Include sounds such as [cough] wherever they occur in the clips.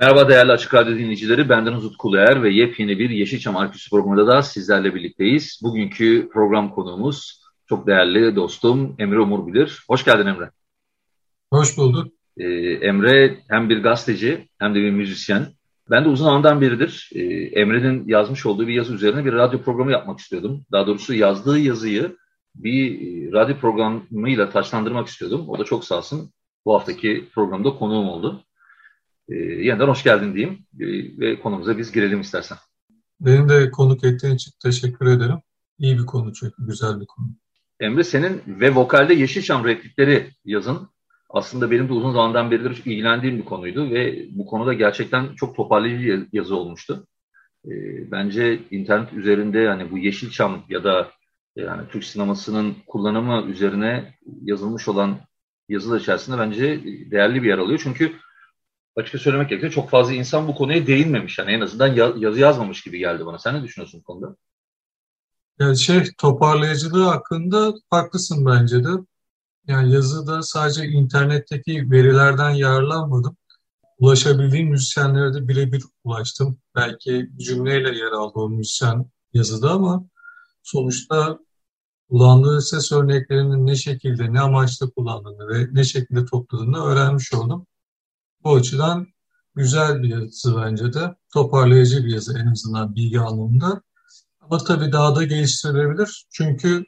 Merhaba değerli Açık Radyo dinleyicileri. Bendeniz Utku Uluer ve yepyeni bir Yeşilçam Arküsü programında da sizlerle birlikteyiz. Bugünkü program konuğumuz çok değerli dostum Emre Umur Bilir. Hoş geldin Emre. Hoş bulduk. Ee, Emre hem bir gazeteci hem de bir müzisyen. Ben de uzun zamandan beridir e, Emre'nin yazmış olduğu bir yazı üzerine bir radyo programı yapmak istiyordum. Daha doğrusu yazdığı yazıyı bir e, radyo programıyla taçlandırmak istiyordum. O da çok sağ olsun bu haftaki programda konuğum oldu. E, yeniden hoş geldin diyeyim e, ve konumuza biz girelim istersen. Benim de konuk ettiğin için teşekkür ederim. İyi bir konu çünkü, güzel bir konu. Emre senin ve vokalde Yeşilçam replikleri yazın aslında benim de uzun zamandan beridir ilgilendiğim bir konuydu ve bu konuda gerçekten çok toparlayıcı yazı olmuştu. E, bence internet üzerinde yani bu Yeşilçam ya da yani Türk sinemasının kullanımı üzerine yazılmış olan yazılar içerisinde bence değerli bir yer alıyor. Çünkü açıkça söylemek gerekirse çok fazla insan bu konuya değinmemiş. Yani en azından yazı yazmamış gibi geldi bana. Sen ne düşünüyorsun bu konuda? Yani şey toparlayıcılığı hakkında haklısın bence de. Yani yazıda sadece internetteki verilerden yararlanmadım. Ulaşabildiğim müzisyenlere de birebir ulaştım. Belki cümleyle yer aldı o müzisyen yazıda ama sonuçta kullandığı ses örneklerinin ne şekilde, ne amaçla kullandığını ve ne şekilde topladığını öğrenmiş oldum. Bu açıdan güzel bir yazı bence de. Toparlayıcı bir yazı en azından bilgi anlamında. Ama tabii daha da geliştirilebilir. Çünkü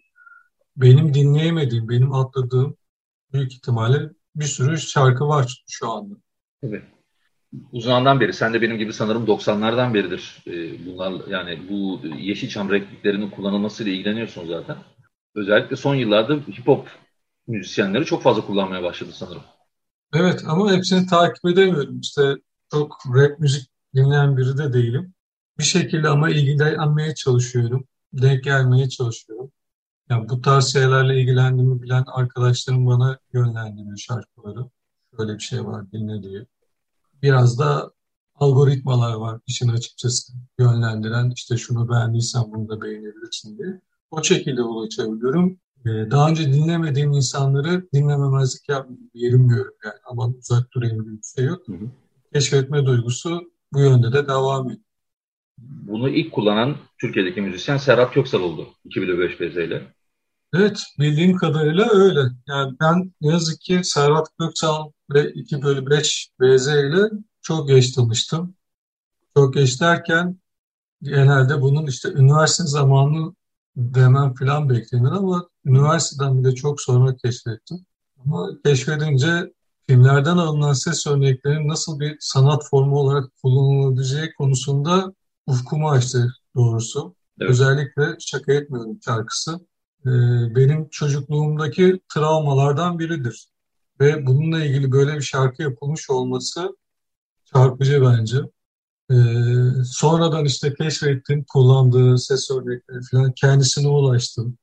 benim dinleyemediğim, benim atladığım büyük ihtimalle bir sürü şarkı var şu anda. Evet. Uzundan beri, sen de benim gibi sanırım 90'lardan beridir e, bunlar yani bu Yeşilçam repliklerinin kullanılmasıyla ilgileniyorsun zaten. Özellikle son yıllarda hip hop müzisyenleri çok fazla kullanmaya başladı sanırım. Evet ama hepsini takip edemiyorum. İşte çok rap müzik dinleyen biri de değilim. Bir şekilde ama ilgilenmeye çalışıyorum. Denk gelmeye çalışıyorum. Yani bu tarz şeylerle ilgilendiğimi bilen arkadaşlarım bana yönlendiriyor şarkıları. Şöyle bir şey var dinle diye. Biraz da algoritmalar var işin açıkçası yönlendiren işte şunu beğendiysen bunu da beğenebilirsin diye. O şekilde ulaşabiliyorum. Ee, daha önce dinlemediğim insanları dinlememezlik yapmıyorum yani. Aman uzak durayım gibi bir şey yok. Hı hı. Keşfetme duygusu bu yönde de devam ediyor. Bunu ilk kullanan Türkiye'deki müzisyen Serhat Köksal oldu 2005 bezeyle. Evet bildiğim kadarıyla öyle. Yani ben ne yazık ki Serhat Köksal ve 2 bölü 5 BZ ile çok geç tanıştım. Çok geç derken genelde bunun işte üniversite zamanı demem falan beklenir ama üniversiteden bile çok sonra keşfettim. Ama keşfedince filmlerden alınan ses örneklerinin nasıl bir sanat formu olarak kullanılabileceği konusunda ufkumu açtı doğrusu. Evet. Özellikle şaka etmiyorum şarkısı. Ee, benim çocukluğumdaki travmalardan biridir. Ve bununla ilgili böyle bir şarkı yapılmış olması çarpıcı bence. Ee, sonradan işte keşfettim, kullandığı ses örnekleri falan kendisine ulaştım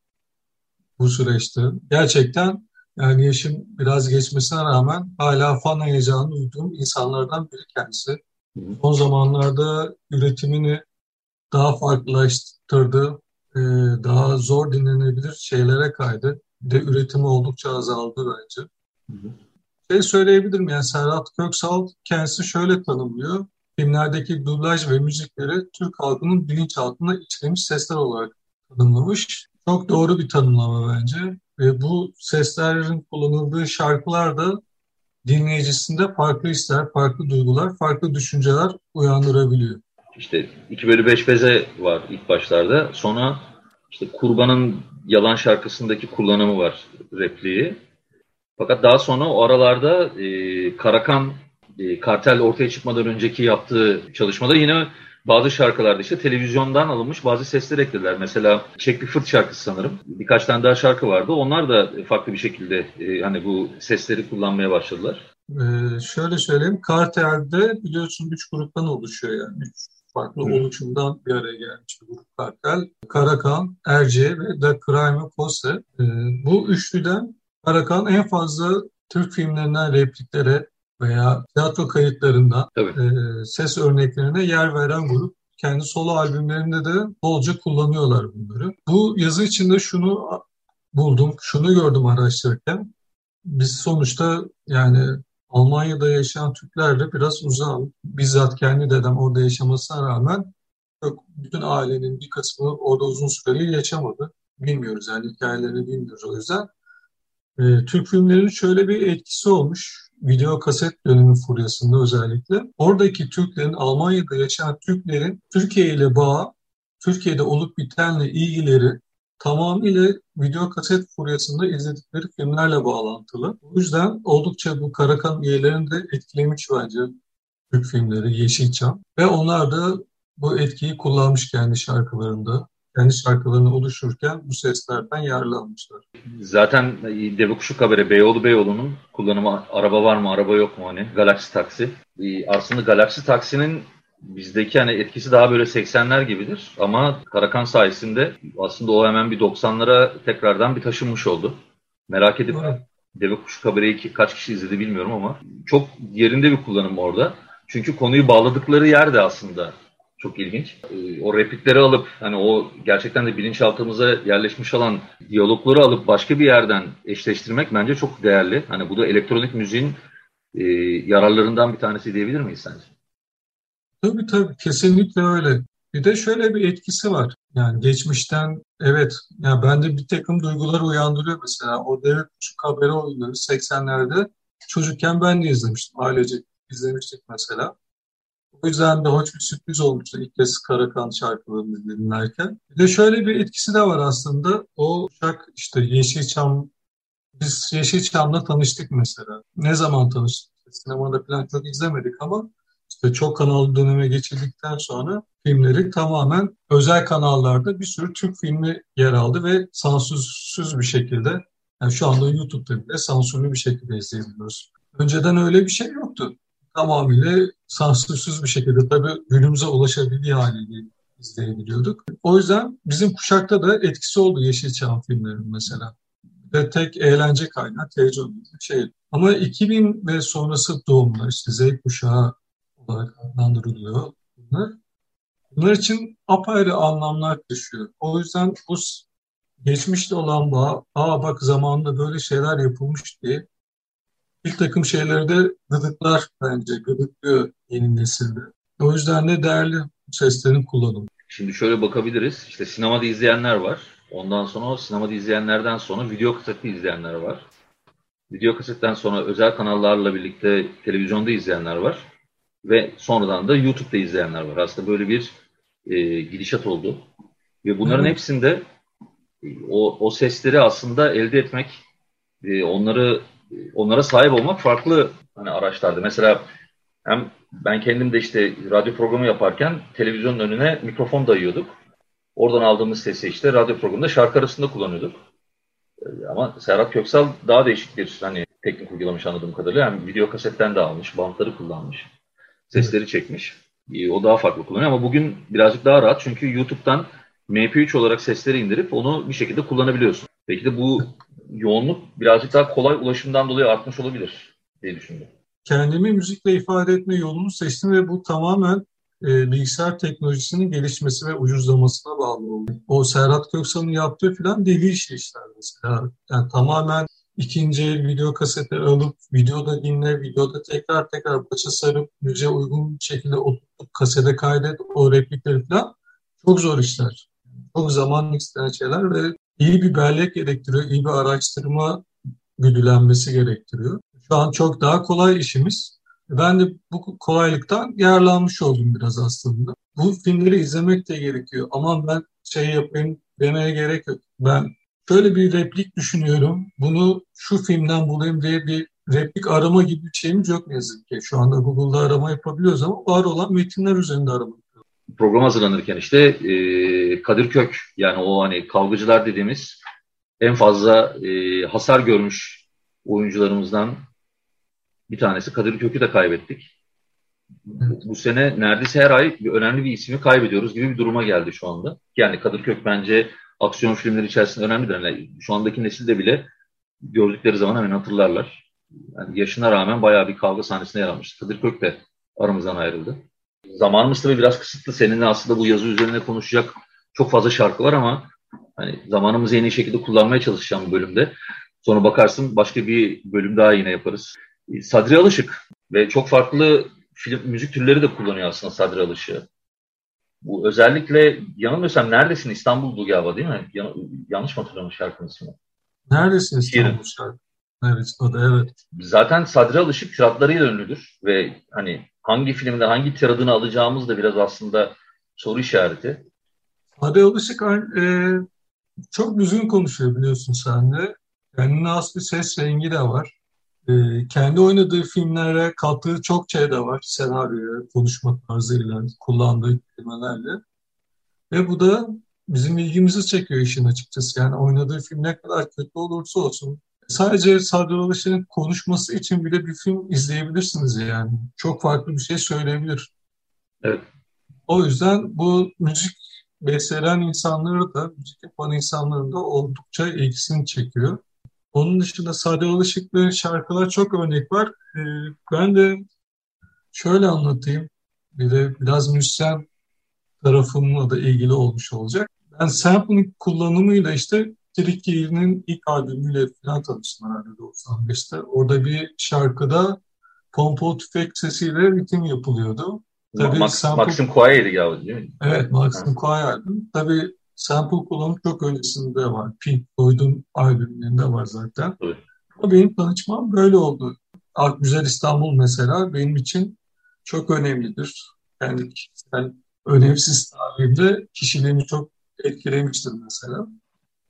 bu süreçte. Gerçekten yani yaşım biraz geçmesine rağmen hala fan heyecanı duyduğum insanlardan biri kendisi. Son zamanlarda üretimini daha farklılaştırdı, e, daha zor dinlenebilir şeylere kaydı. Bir de üretimi oldukça azaldı bence. Hı hı. Şey söyleyebilirim yani Serhat Köksal kendisi şöyle tanımlıyor. Filmlerdeki dublaj ve müzikleri Türk halkının bilinçaltına içlemiş sesler olarak tanımlamış. Çok doğru bir tanımlama bence. Ve bu seslerin kullanıldığı şarkılar da dinleyicisinde farklı hisler, farklı duygular, farklı düşünceler uyandırabiliyor. İşte 2 bölü 5 beze var ilk başlarda. Sonra işte Kurban'ın Yalan şarkısındaki kullanımı var repliği. Fakat daha sonra o aralarda e, Karakan e, kartel ortaya çıkmadan önceki yaptığı çalışmada yine bazı şarkılarda işte televizyondan alınmış bazı sesler eklediler. Mesela Çek bir Fırt şarkısı sanırım. Birkaç tane daha şarkı vardı. Onlar da farklı bir şekilde e, hani bu sesleri kullanmaya başladılar. Ee, şöyle söyleyeyim. Kartel'de biliyorsun üç gruptan oluşuyor yani. Üç farklı Hı. oluşumdan bir araya gelmiş bir grup kartel. Karakan, Erce ve The Crime Pose. Ee, bu üçlüden Karakan en fazla Türk filmlerinden repliklere veya tiyatro kayıtlarında e, ses örneklerine yer veren grup. Kendi solo albümlerinde de bolca kullanıyorlar bunları. Bu yazı içinde şunu buldum, şunu gördüm araştırırken. Biz sonuçta yani Almanya'da yaşayan Türklerle biraz uzağım. Bizzat kendi dedem orada yaşamasına rağmen bütün ailenin bir kısmı orada uzun süreli yaşamadı. Bilmiyoruz yani hikayelerini bilmiyoruz o yüzden. Ee, Türk filmlerinin şöyle bir etkisi olmuş. Video kaset dönemi furyasında özellikle. Oradaki Türklerin, Almanya'da yaşayan Türklerin Türkiye ile bağı, Türkiye'de olup bitenle ilgileri tamamıyla video kaset furyasında izledikleri filmlerle bağlantılı. O yüzden oldukça bu Karakan üyelerini de etkilemiş bence Türk filmleri, Yeşilçam. Ve onlar da bu etkiyi kullanmış kendi şarkılarında. Kendi şarkılarını oluşurken bu seslerden yararlanmışlar. Zaten Deve Kuşu Kabere Beyoğlu Beyoğlu'nun kullanımı araba var mı araba yok mu hani Galaxy Taksi. Ee, aslında Galaxy Taksi'nin bizdeki hani etkisi daha böyle 80'ler gibidir. Ama Karakan sayesinde aslında o hemen bir 90'lara tekrardan bir taşınmış oldu. Merak edip evet. Deve Kuşu Kabere'yi kaç kişi izledi bilmiyorum ama çok yerinde bir kullanım orada. Çünkü konuyu bağladıkları yer de aslında çok ilginç. Ee, o replikleri alıp hani o gerçekten de bilinçaltımıza yerleşmiş olan diyalogları alıp başka bir yerden eşleştirmek bence çok değerli. Hani bu da elektronik müziğin e, yararlarından bir tanesi diyebilir miyiz sence? Tabii tabii kesinlikle öyle. Bir de şöyle bir etkisi var. Yani geçmişten evet yani bende bir takım duygular uyandırıyor mesela. O Devlet Küçük Haberi oyunları 80'lerde çocukken ben de izlemiştim. Ailece izlemiştik mesela. O yüzden de hoş bir sürpriz olmuştu ilk kez Karakan şarkılarını dinlerken. Bir de şöyle bir etkisi de var aslında. O uşak işte Yeşilçam, biz Yeşilçam'la tanıştık mesela. Ne zaman tanıştık? Sinemada falan çok izlemedik ama işte çok kanallı döneme geçildikten sonra filmleri tamamen özel kanallarda bir sürü Türk filmi yer aldı ve sansürsüz bir şekilde yani şu anda YouTube'da bile sansürlü bir şekilde izleyebiliyoruz. Önceden öyle bir şey yoktu. Tamamıyla sansürsüz bir şekilde tabii günümüze ulaşabildiği haliyle izleyebiliyorduk. O yüzden bizim kuşakta da etkisi oldu Yeşilçam filmlerinin mesela. Ve tek eğlence kaynağı televizyon şey. Ama 2000 ve sonrası doğumlar işte Z kuşağı olarak adlandırılıyor bunlar. Bunlar için apayrı anlamlar taşıyor. O yüzden bu geçmişte olan bağ, aa bak zamanında böyle şeyler yapılmış diye bir takım şeyleri de gıdıklar bence, gıdıklıyor yeni nesilde. O yüzden de değerli seslerin kullanımı. Şimdi şöyle bakabiliriz. İşte sinemada izleyenler var. Ondan sonra sinemada izleyenlerden sonra video kaseti izleyenler var. Video kasetten sonra özel kanallarla birlikte televizyonda izleyenler var. Ve sonradan da YouTube'da izleyenler var. Aslında böyle bir e, gidişat oldu. Ve bunların evet. hepsinde e, o, o sesleri aslında elde etmek, e, onları onlara sahip olmak farklı hani araçlardı. Mesela hem ben kendim de işte radyo programı yaparken televizyonun önüne mikrofon dayıyorduk. Oradan aldığımız sesi işte radyo programında şarkı arasında kullanıyorduk. E, ama Serhat Köksal daha değişik bir hani teknik uygulamış anladığım kadarıyla. Yani video kasetten de almış, bantları kullanmış sesleri çekmiş. O daha farklı kullanıyor ama bugün birazcık daha rahat çünkü YouTube'dan MP3 olarak sesleri indirip onu bir şekilde kullanabiliyorsun. Belki de bu yoğunluk birazcık daha kolay ulaşımdan dolayı artmış olabilir diye düşündüm. Kendimi müzikle ifade etme yolunu seçtim ve bu tamamen e, bilgisayar teknolojisinin gelişmesi ve ucuzlamasına bağlı oldu. O Serhat Köksal'ın yaptığı falan deli işi işler mesela. Yani tamamen ikinci el video kaseti alıp videoda dinle, videoda tekrar tekrar başa sarıp müziğe uygun şekilde oturup kasete kaydet o replikleri falan çok zor işler. Çok zaman isteyen şeyler ve iyi bir bellek gerektiriyor, iyi bir araştırma güdülenmesi gerektiriyor. Şu an çok daha kolay işimiz. Ben de bu kolaylıktan yararlanmış oldum biraz aslında. Bu filmleri izlemek de gerekiyor. Aman ben şey yapayım demeye gerek yok. Ben şöyle bir replik düşünüyorum. Bunu şu filmden bulayım diye bir replik arama gibi bir şeyimiz yok ne yazık ki. Şu anda Google'da arama yapabiliyoruz ama var olan metinler üzerinde arama. Program hazırlanırken işte e, Kadir Kök yani o hani kavgacılar dediğimiz en fazla e, hasar görmüş oyuncularımızdan bir tanesi Kadir Kök'ü de kaybettik. Bu, sene neredeyse her ay bir önemli bir ismi kaybediyoruz gibi bir duruma geldi şu anda. Yani Kadir Kök bence aksiyon filmleri içerisinde önemlidir. Yani şu andaki nesilde bile gördükleri zaman hemen hatırlarlar. Yani yaşına rağmen bayağı bir kavga sahnesine yer almış. Kadir Kök de aramızdan ayrıldı. Zamanımız tabii biraz kısıtlı. Seninle aslında bu yazı üzerine konuşacak çok fazla şarkı var ama hani zamanımızı en iyi şekilde kullanmaya çalışacağım bu bölümde. Sonra bakarsın başka bir bölüm daha yine yaparız. Sadri Alışık ve çok farklı film, müzik türleri de kullanıyor aslında Sadri Alışık'ı. Bu özellikle yanılmıyorsam Neredesin İstanbul'du galiba değil mi? Yan, yanlış mı hatırlamış şarkının ismi? Neredesin İstanbul şarkı? Evet, o da evet. Zaten Sadri Alışık tiratlarıyla ünlüdür ve hani hangi filmde hangi tiradını alacağımız da biraz aslında soru işareti. Sadri Alışık e, çok düzgün konuşuyor biliyorsun sen de. Kendine has bir ses rengi de var. E, kendi oynadığı filmlere kattığı çok şey de var. Senaryoya, konuşma tarzıyla, kullandığı kelimelerle. Ve bu da bizim ilgimizi çekiyor işin açıkçası. Yani oynadığı film ne kadar kötü olursa olsun. Sadece Sadri Alışık'ın konuşması için bile bir film izleyebilirsiniz yani. Çok farklı bir şey söyleyebilir. Evet. O yüzden bu müzik besleyen insanları da, müzik yapan insanların da oldukça ilgisini çekiyor. Onun dışında Sade Alışıklı şarkılar çok örnek var. Ee, ben de şöyle anlatayım. Bir de biraz müzisyen tarafımla da ilgili olmuş olacak. Ben sampling kullanımıyla işte Tricky'nin ilk albümüyle falan tanıştım herhalde 95'te. Orada bir şarkıda pompalı tüfek sesiyle ritim yapılıyordu. Tabii Max, sample... Maxim Kuaya'ydı galiba değil mi? Evet Maxim Kuaya'ydı. Tabii sample kullanımı çok öncesinde var. Pink Floyd'un albümlerinde var zaten. Evet. Ama benim tanışmam böyle oldu. Art Güzel İstanbul mesela benim için çok önemlidir. Yani kişisel önemsiz tarihimde kişiliğimi çok etkilemiştir mesela.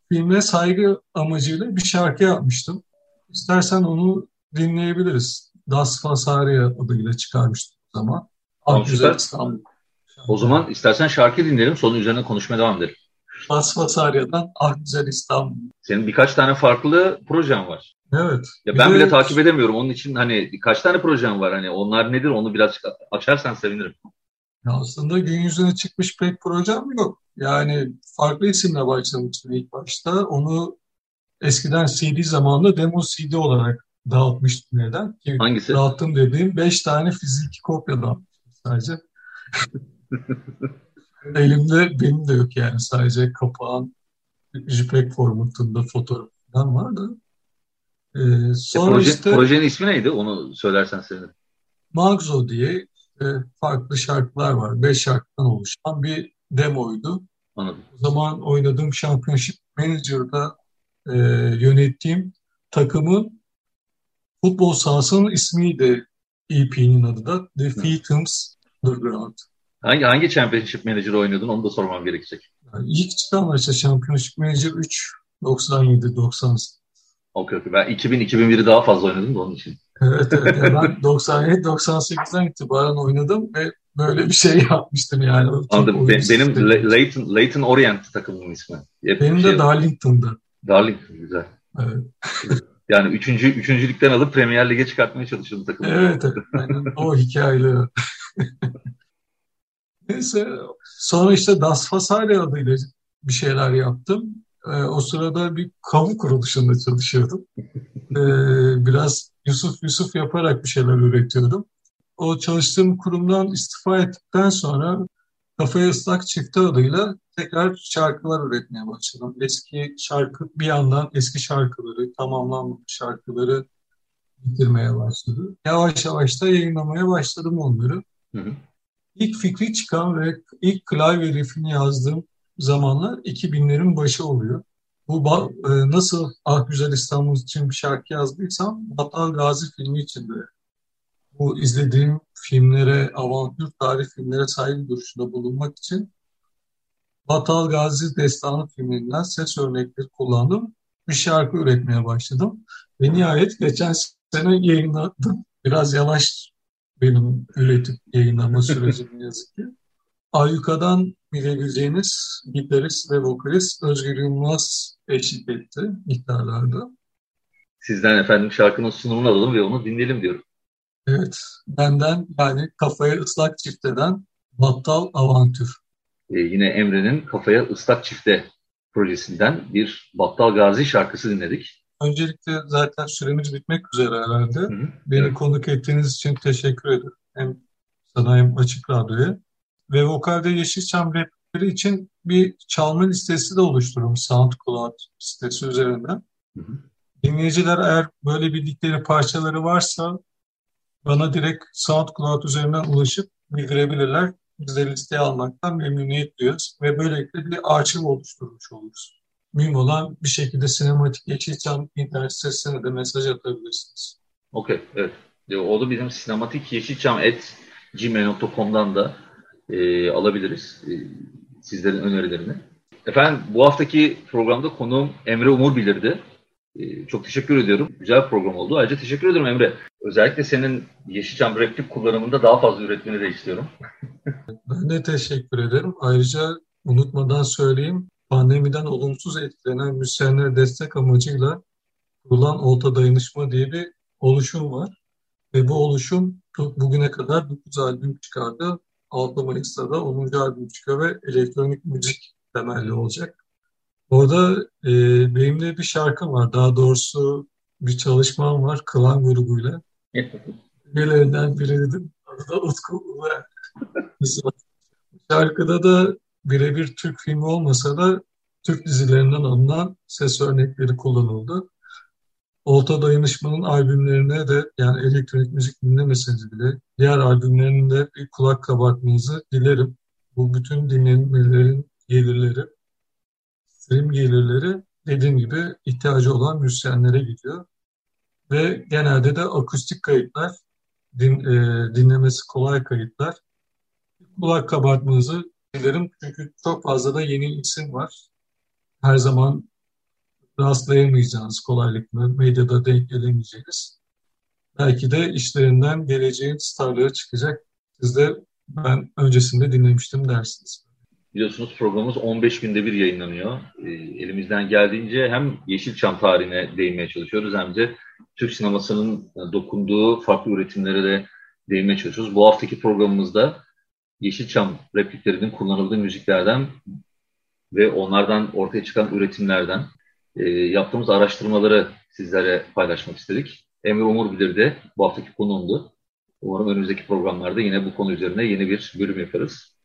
Filme saygı amacıyla bir şarkı yapmıştım. İstersen onu dinleyebiliriz. Das Fasaria adıyla çıkarmıştım o zaman. Art Güzel İstanbul. O zaman istersen şarkı dinleyelim, sonra üzerine konuşmaya devam edelim. Basfasarya'dan Ah Güzel İstanbul. Senin birkaç tane farklı projen var. Evet. Ya ben de... bile takip edemiyorum. Onun için hani kaç tane projen var? Hani onlar nedir? Onu biraz açarsan sevinirim. Ya aslında gün yüzüne çıkmış pek projem yok. Yani farklı isimle başlamıştım ilk başta. Onu eskiden CD zamanında demo CD olarak dağıtmıştım neden? Ki Hangisi? Dağıttım dediğim 5 tane fiziki kopya dağıtmıştım sadece. [laughs] Elimde benim de yok yani sadece kapağın JPEG formatında fotoğraf falan var da. Ee, sonra e, proje, işte projenin ismi neydi? Onu söylersen sevinirim. Magzo diye e, farklı şarkılar var. Beş şarkıdan oluşan bir demoydu. Anladım. O zaman oynadığım Championship Manager'da e, yönettiğim takımın futbol sahasının ismiydi EP'nin adı da The Phantoms Underground. Hangi hangi Championship Manager oynuyordun onu da sormam gerekecek. Yani ilk çıkan maçta Championship Manager 3 97 98. Okey okey. Ben 2000 2001'i daha fazla oynadım da onun için. Evet evet. Yani ben 97 98'den itibaren oynadım ve böyle bir şey [laughs] yapmıştım yani. Anladım. Be, benim Leighton, Leighton Orient takımımın ismi. Hep benim şey, de Darlington'da. Darlington güzel. Evet. [laughs] Yani üçüncü, üçüncülükten alıp Premier Lig'e çıkartmaya çalışıldı takım. Evet, o [laughs] hikayeyle. Neyse sonra işte Das Fasale adıyla bir şeyler yaptım. Ee, o sırada bir kamu kuruluşunda çalışıyordum. Ee, biraz Yusuf Yusuf yaparak bir şeyler üretiyordum. O çalıştığım kurumdan istifa ettikten sonra Kafaya Islak Çifti adıyla tekrar şarkılar üretmeye başladım. Eski şarkı bir yandan eski şarkıları, tamamlanmış şarkıları bitirmeye başladı. Yavaş yavaş da yayınlamaya başladım onları. Hı hı. İlk fikri çıkan ve ilk klavye riffini yazdığım zamanlar 2000'lerin başı oluyor. Bu e, nasıl Ah Güzel İstanbul için bir şarkı yazdıysam Batal Gazi filmi için de bu izlediğim filmlere, avantür tarih filmlere saygı duruşunda bulunmak için Batal Gazi Destanı filminden ses örnekleri kullandım. Bir şarkı üretmeye başladım. Ve nihayet geçen sene yayınladım. Biraz yavaş benim üretip yayınlama sürecim yazık ki. Ayyuka'dan bilebileceğiniz gitarist ve vokalist Özgür Yılmaz eşlik etti ihtarlarda. Sizden efendim şarkının sunumunu alalım ve onu dinleyelim diyorum. Evet, benden yani kafaya ıslak çifteden Battal Avantür. Ee, yine Emre'nin Kafaya Islak Çifte projesinden bir Battal Gazi şarkısı dinledik. Öncelikle zaten süremiz bitmek üzere herhalde. Hı hı. Beni evet. konuk ettiğiniz için teşekkür ederim. Hem sana hem Açık Radyo'ya. Ve vokalde Yeşilçam rapleri için bir çalma listesi de oluştururum SoundCloud sitesi üzerinden. Hı hı. Dinleyiciler eğer böyle bildikleri parçaları varsa bana direkt SoundCloud üzerinden ulaşıp bildirebilirler. Biz de listeye almaktan memnuniyet duyuyoruz ve böylelikle bir arşiv oluşturmuş oluruz. Mühim olan bir şekilde sinematik Yeşilçam internet sitesine de mesaj atabilirsiniz. Okey, evet. E, o da bizim sinematik yeşilçam at gmail.com'dan da e, alabiliriz e, sizlerin önerilerini. Efendim bu haftaki programda konuğum Emre Umur bilirdi. E, çok teşekkür ediyorum. Güzel program oldu. Ayrıca teşekkür ederim Emre. Özellikle senin Yeşilçam replik kullanımında daha fazla üretmeni de istiyorum. [laughs] ben de teşekkür ederim. Ayrıca unutmadan söyleyeyim. Pandemiden olumsuz etkilenen müzisyenlere destek amacıyla kurulan Olta Dayanışma diye bir oluşum var. Ve bu oluşum bugüne kadar 9 albüm çıkardı. 6 Mayıs'ta da 10. albüm çıkıyor ve elektronik müzik temelli olacak. Orada e, benim de bir şarkım var. Daha doğrusu bir çalışmam var Kılan grubuyla. Birilerinden biriydim. Adı da Utku. Şarkıda da birebir Türk filmi olmasa da Türk dizilerinden alınan ses örnekleri kullanıldı. Olta Dayanışma'nın albümlerine de yani elektronik müzik dinlemeseniz bile diğer albümlerinde bir kulak kabartmanızı dilerim. Bu bütün dinlenmelerin gelirleri, stream gelirleri dediğim gibi ihtiyacı olan müzisyenlere gidiyor. Ve genelde de akustik kayıtlar, din, e, dinlemesi kolay kayıtlar. Kulak kabartmanızı dilerim çünkü çok fazla da yeni isim var. Her zaman rastlayamayacağınız kolaylıkla medyada denk gelemeyeceğiniz. Belki de işlerinden geleceğin starları çıkacak. Siz de ben öncesinde dinlemiştim dersiniz. Biliyorsunuz programımız 15 günde bir yayınlanıyor. E, elimizden geldiğince hem Yeşilçam tarihine değinmeye çalışıyoruz hem de Türk sinemasının dokunduğu farklı üretimlere de değinmeye çalışıyoruz. Bu haftaki programımızda Yeşilçam repliklerinin kullanıldığı müziklerden ve onlardan ortaya çıkan üretimlerden e, yaptığımız araştırmaları sizlere paylaşmak istedik. Emre Umur Bilir de bu haftaki konuğumdu. Umarım önümüzdeki programlarda yine bu konu üzerine yeni bir bölüm yaparız.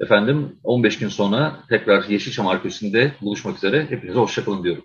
Efendim 15 gün sonra tekrar Yeşilçam Arkeolojisi'nde buluşmak üzere. Hepinize hoşçakalın diyorum.